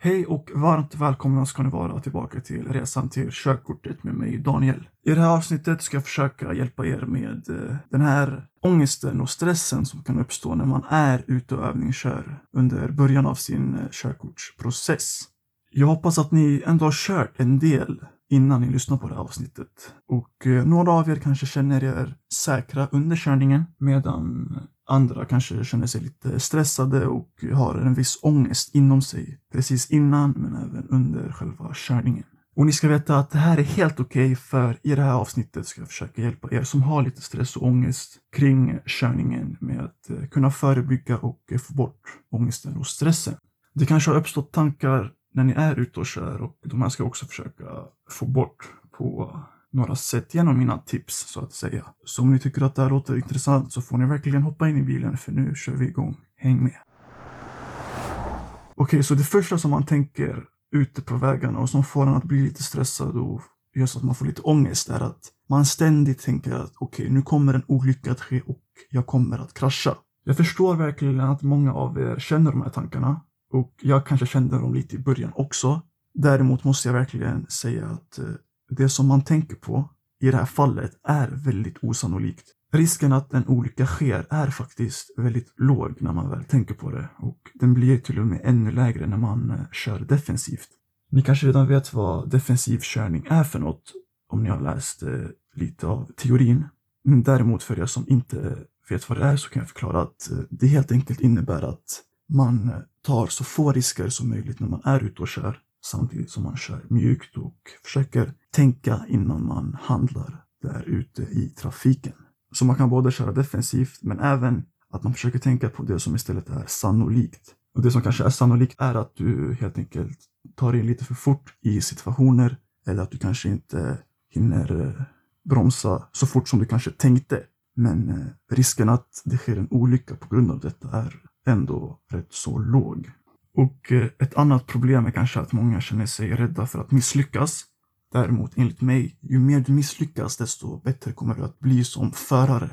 Hej och varmt välkomna ska ni vara tillbaka till resan till körkortet med mig Daniel. I det här avsnittet ska jag försöka hjälpa er med eh, den här ångesten och stressen som kan uppstå när man är ute och övningskör under början av sin eh, körkortsprocess. Jag hoppas att ni ändå har kört en del innan ni lyssnar på det här avsnittet. Och eh, några av er kanske känner er säkra under körningen medan andra kanske känner sig lite stressade och har en viss ångest inom sig precis innan men även under själva körningen. Och ni ska veta att det här är helt okej okay för i det här avsnittet ska jag försöka hjälpa er som har lite stress och ångest kring körningen med att eh, kunna förebygga och eh, få bort ångesten och stressen. Det kanske har uppstått tankar när ni är ute och kör och de här ska jag också försöka få bort på några sätt genom mina tips så att säga. Så om ni tycker att det här låter intressant så får ni verkligen hoppa in i bilen för nu kör vi igång. Häng med! Okej, okay, så det första som man tänker ute på vägarna och som får en att bli lite stressad och gör så att man får lite ångest är att man ständigt tänker att okej, okay, nu kommer en olycka att ske och jag kommer att krascha. Jag förstår verkligen att många av er känner de här tankarna och jag kanske kände dem lite i början också. Däremot måste jag verkligen säga att eh, det som man tänker på i det här fallet är väldigt osannolikt. Risken att en olycka sker är faktiskt väldigt låg när man väl tänker på det och den blir till och med ännu lägre när man eh, kör defensivt. Ni kanske redan vet vad defensiv körning är för något om ni har läst eh, lite av teorin. Men däremot för er som inte vet vad det är så kan jag förklara att eh, det helt enkelt innebär att man eh, tar så få risker som möjligt när man är ute och kör samtidigt som man kör mjukt och försöker tänka innan man handlar där ute i trafiken. Så man kan både köra defensivt men även att man försöker tänka på det som istället är sannolikt. Och det som kanske är sannolikt är att du helt enkelt tar in lite för fort i situationer eller att du kanske inte hinner eh, bromsa så fort som du kanske tänkte. Men eh, risken att det sker en olycka på grund av detta är ändå rätt så låg. Och eh, ett annat problem är kanske att många känner sig rädda för att misslyckas. Däremot enligt mig, ju mer du misslyckas desto bättre kommer du att bli som förare.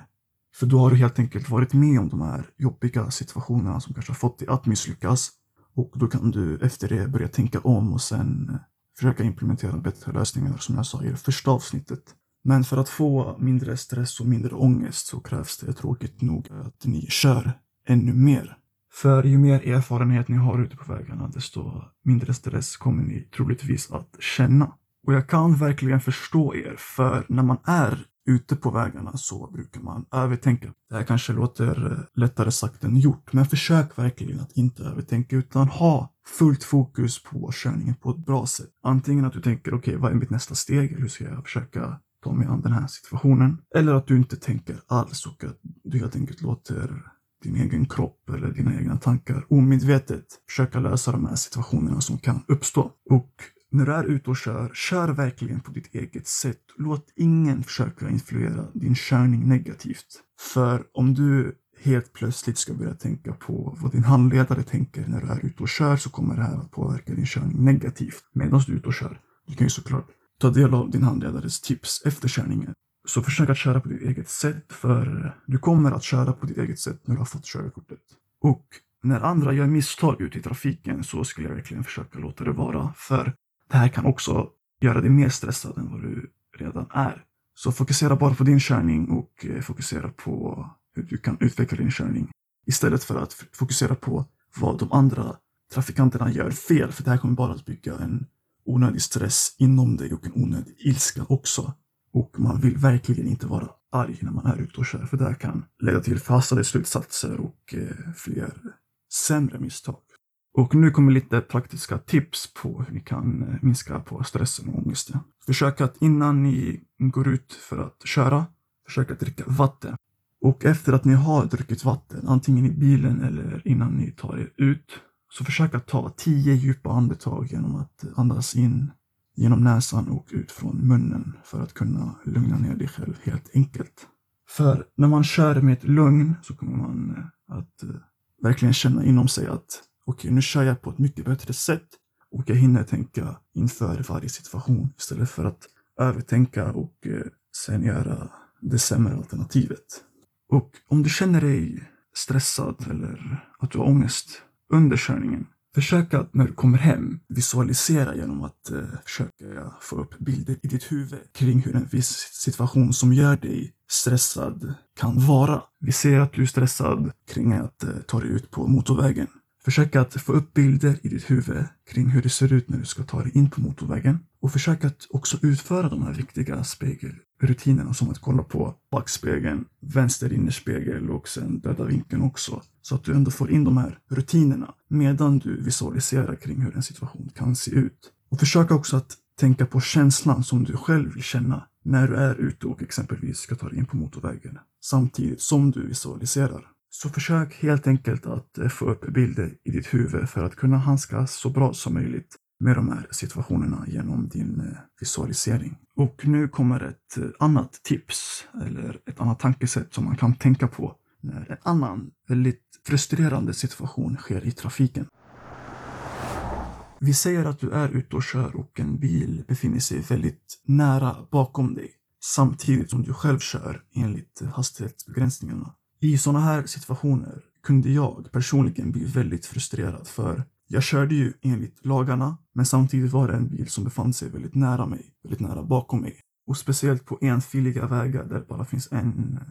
För då har du helt enkelt varit med om de här jobbiga situationerna som kanske har fått dig att misslyckas. Och då kan du efter det börja tänka om och sen eh, försöka implementera bättre lösningar som jag sa i det första avsnittet. Men för att få mindre stress och mindre ångest så krävs det tråkigt nog att ni kör ännu mer. För ju mer erfarenhet ni har ute på vägarna, desto mindre stress kommer ni troligtvis att känna. Och jag kan verkligen förstå er, för när man är ute på vägarna så brukar man övertänka. Det här kanske låter eh, lättare sagt än gjort, men försök verkligen att inte övertänka utan ha fullt fokus på körningen på ett bra sätt. Antingen att du tänker, okej, okay, vad är mitt nästa steg? Hur ska jag försöka ta mig an den här situationen? Eller att du inte tänker alls och att du helt enkelt låter din egen kropp eller dina egna tankar omedvetet försöka lösa de här situationerna som kan uppstå. Och när du är ute och kör, kör verkligen på ditt eget sätt. Låt ingen försöka influera din körning negativt. För om du helt plötsligt ska börja tänka på vad din handledare tänker när du är ute och kör så kommer det här att påverka din körning negativt medan du är ute och kör. Du kan ju såklart ta del av din handledares tips efter körningen så försök att köra på ditt eget sätt för du kommer att köra på ditt eget sätt när du har fått körkortet. Och när andra gör misstag ute i trafiken så skulle jag verkligen försöka låta det vara. För det här kan också göra dig mer stressad än vad du redan är. Så fokusera bara på din körning och eh, fokusera på hur du kan utveckla din körning. Istället för att fokusera på vad de andra trafikanterna gör fel. För det här kommer bara att bygga en onödig stress inom dig och en onödig ilska också. Och man vill verkligen inte vara arg när man är ute och kör, för det här kan leda till förhastade slutsatser och eh, fler sämre misstag. Och nu kommer lite praktiska tips på hur ni kan eh, minska på stressen och ångesten. Försök att innan ni går ut för att köra, försök att dricka vatten. Och efter att ni har druckit vatten, antingen i bilen eller innan ni tar er ut, så försök att ta tio djupa andetag genom att andas in genom näsan och ut från munnen för att kunna lugna ner dig själv helt enkelt. För när man kör med ett lugn så kommer man eh, att eh, verkligen känna inom sig att okej, okay, nu kör jag på ett mycket bättre sätt och jag hinner tänka inför varje situation istället för att övertänka och eh, sen göra det sämre alternativet. Och om du känner dig stressad eller att du har ångest under körningen, Försök att när du kommer hem visualisera genom att eh, försöka få upp bilder i ditt huvud kring hur en viss situation som gör dig stressad kan vara. Vi ser att du är stressad kring att eh, ta dig ut på motorvägen. Försök att få upp bilder i ditt huvud kring hur det ser ut när du ska ta dig in på motorvägen. Och försök att också utföra de här viktiga spegel rutinerna som att kolla på backspegeln, vänster innerspegel och sen döda vinkeln också. Så att du ändå får in de här rutinerna medan du visualiserar kring hur en situation kan se ut. Och försök också att tänka på känslan som du själv vill känna när du är ute och exempelvis ska ta dig in på motorvägen samtidigt som du visualiserar. Så försök helt enkelt att eh, få upp bilder i ditt huvud för att kunna handskas så bra som möjligt med de här situationerna genom din eh, visualisering. Och nu kommer ett eh, annat tips eller ett annat tankesätt som man kan tänka på när en annan väldigt frustrerande situation sker i trafiken. Vi säger att du är ute och kör och en bil befinner sig väldigt nära bakom dig samtidigt som du själv kör enligt hastighetsbegränsningarna. I sådana här situationer kunde jag personligen bli väldigt frustrerad för jag körde ju enligt lagarna, men samtidigt var det en bil som befann sig väldigt nära mig, väldigt nära bakom mig. Och speciellt på enfiliga vägar där det bara finns en eh,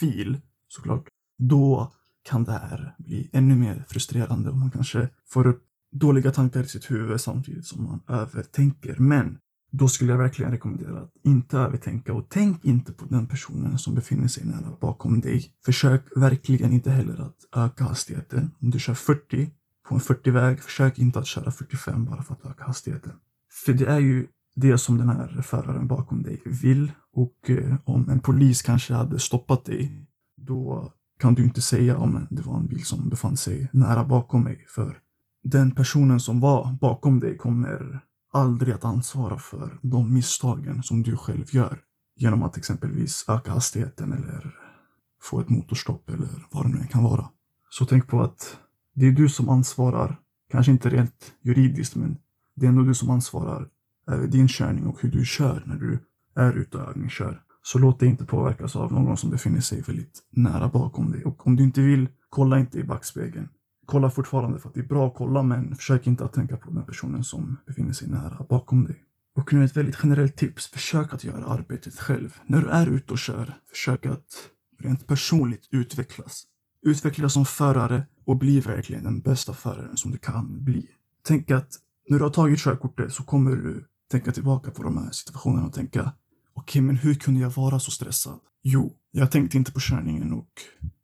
fil, såklart, då kan det här bli ännu mer frustrerande och man kanske får upp dåliga tankar i sitt huvud samtidigt som man övertänker. Men då skulle jag verkligen rekommendera att inte övertänka och tänk inte på den personen som befinner sig nära bakom dig. Försök verkligen inte heller att öka hastigheten. Om du kör 40 på en 40-väg, försök inte att köra 45 bara för att öka hastigheten. För det är ju det som den här föraren bakom dig vill och eh, om en polis kanske hade stoppat dig, då kan du inte säga om det var en bil som befann sig nära bakom mig. För den personen som var bakom dig kommer aldrig att ansvara för de misstagen som du själv gör genom att exempelvis öka hastigheten eller få ett motorstopp eller vad det nu kan vara. Så tänk på att det är du som ansvarar, kanske inte rent juridiskt, men det är ändå du som ansvarar över din körning och hur du kör när du är ute och övningskör. Så låt dig inte påverkas av någon som befinner sig väldigt nära bakom dig. Och om du inte vill, kolla inte i backspegeln kolla fortfarande för att det är bra att kolla men försök inte att tänka på den personen som befinner sig nära bakom dig. Och nu ett väldigt generellt tips. Försök att göra arbetet själv. När du är ute och kör, försök att rent personligt utvecklas. Utvecklas som förare och bli verkligen den bästa föraren som du kan bli. Tänk att när du har tagit körkortet så kommer du tänka tillbaka på de här situationerna och tänka okej, okay, men hur kunde jag vara så stressad? Jo, jag tänkte inte på körningen och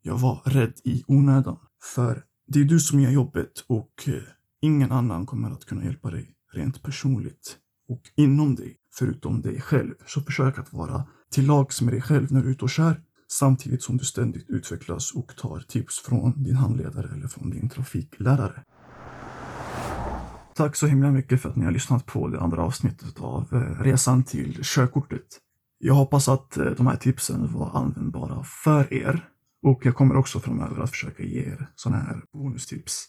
jag var rädd i onödan. För det är du som gör jobbet och eh, ingen annan kommer att kunna hjälpa dig rent personligt och inom dig, förutom dig själv. Så försök att vara till lags med dig själv när du är ute och kör samtidigt som du ständigt utvecklas och tar tips från din handledare eller från din trafiklärare. Tack så himla mycket för att ni har lyssnat på det andra avsnittet av eh, Resan till körkortet. Jag hoppas att eh, de här tipsen var användbara för er och jag kommer också framöver att försöka ge er sådana här bonustips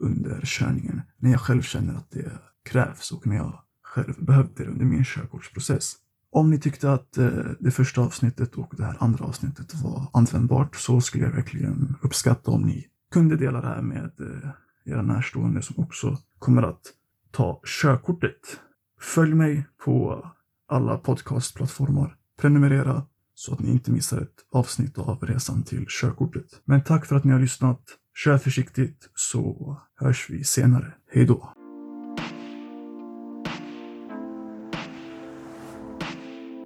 under körningen när jag själv känner att det krävs och när jag själv behövde det under min körkortsprocess. Om ni tyckte att eh, det första avsnittet och det här andra avsnittet var användbart så skulle jag verkligen uppskatta om ni kunde dela det här med eh, era närstående som också kommer att ta körkortet. Följ mig på alla podcastplattformar. Prenumerera så att ni inte missar ett avsnitt av resan till körkortet. Men tack för att ni har lyssnat. Kör försiktigt så hörs vi senare. Hej då!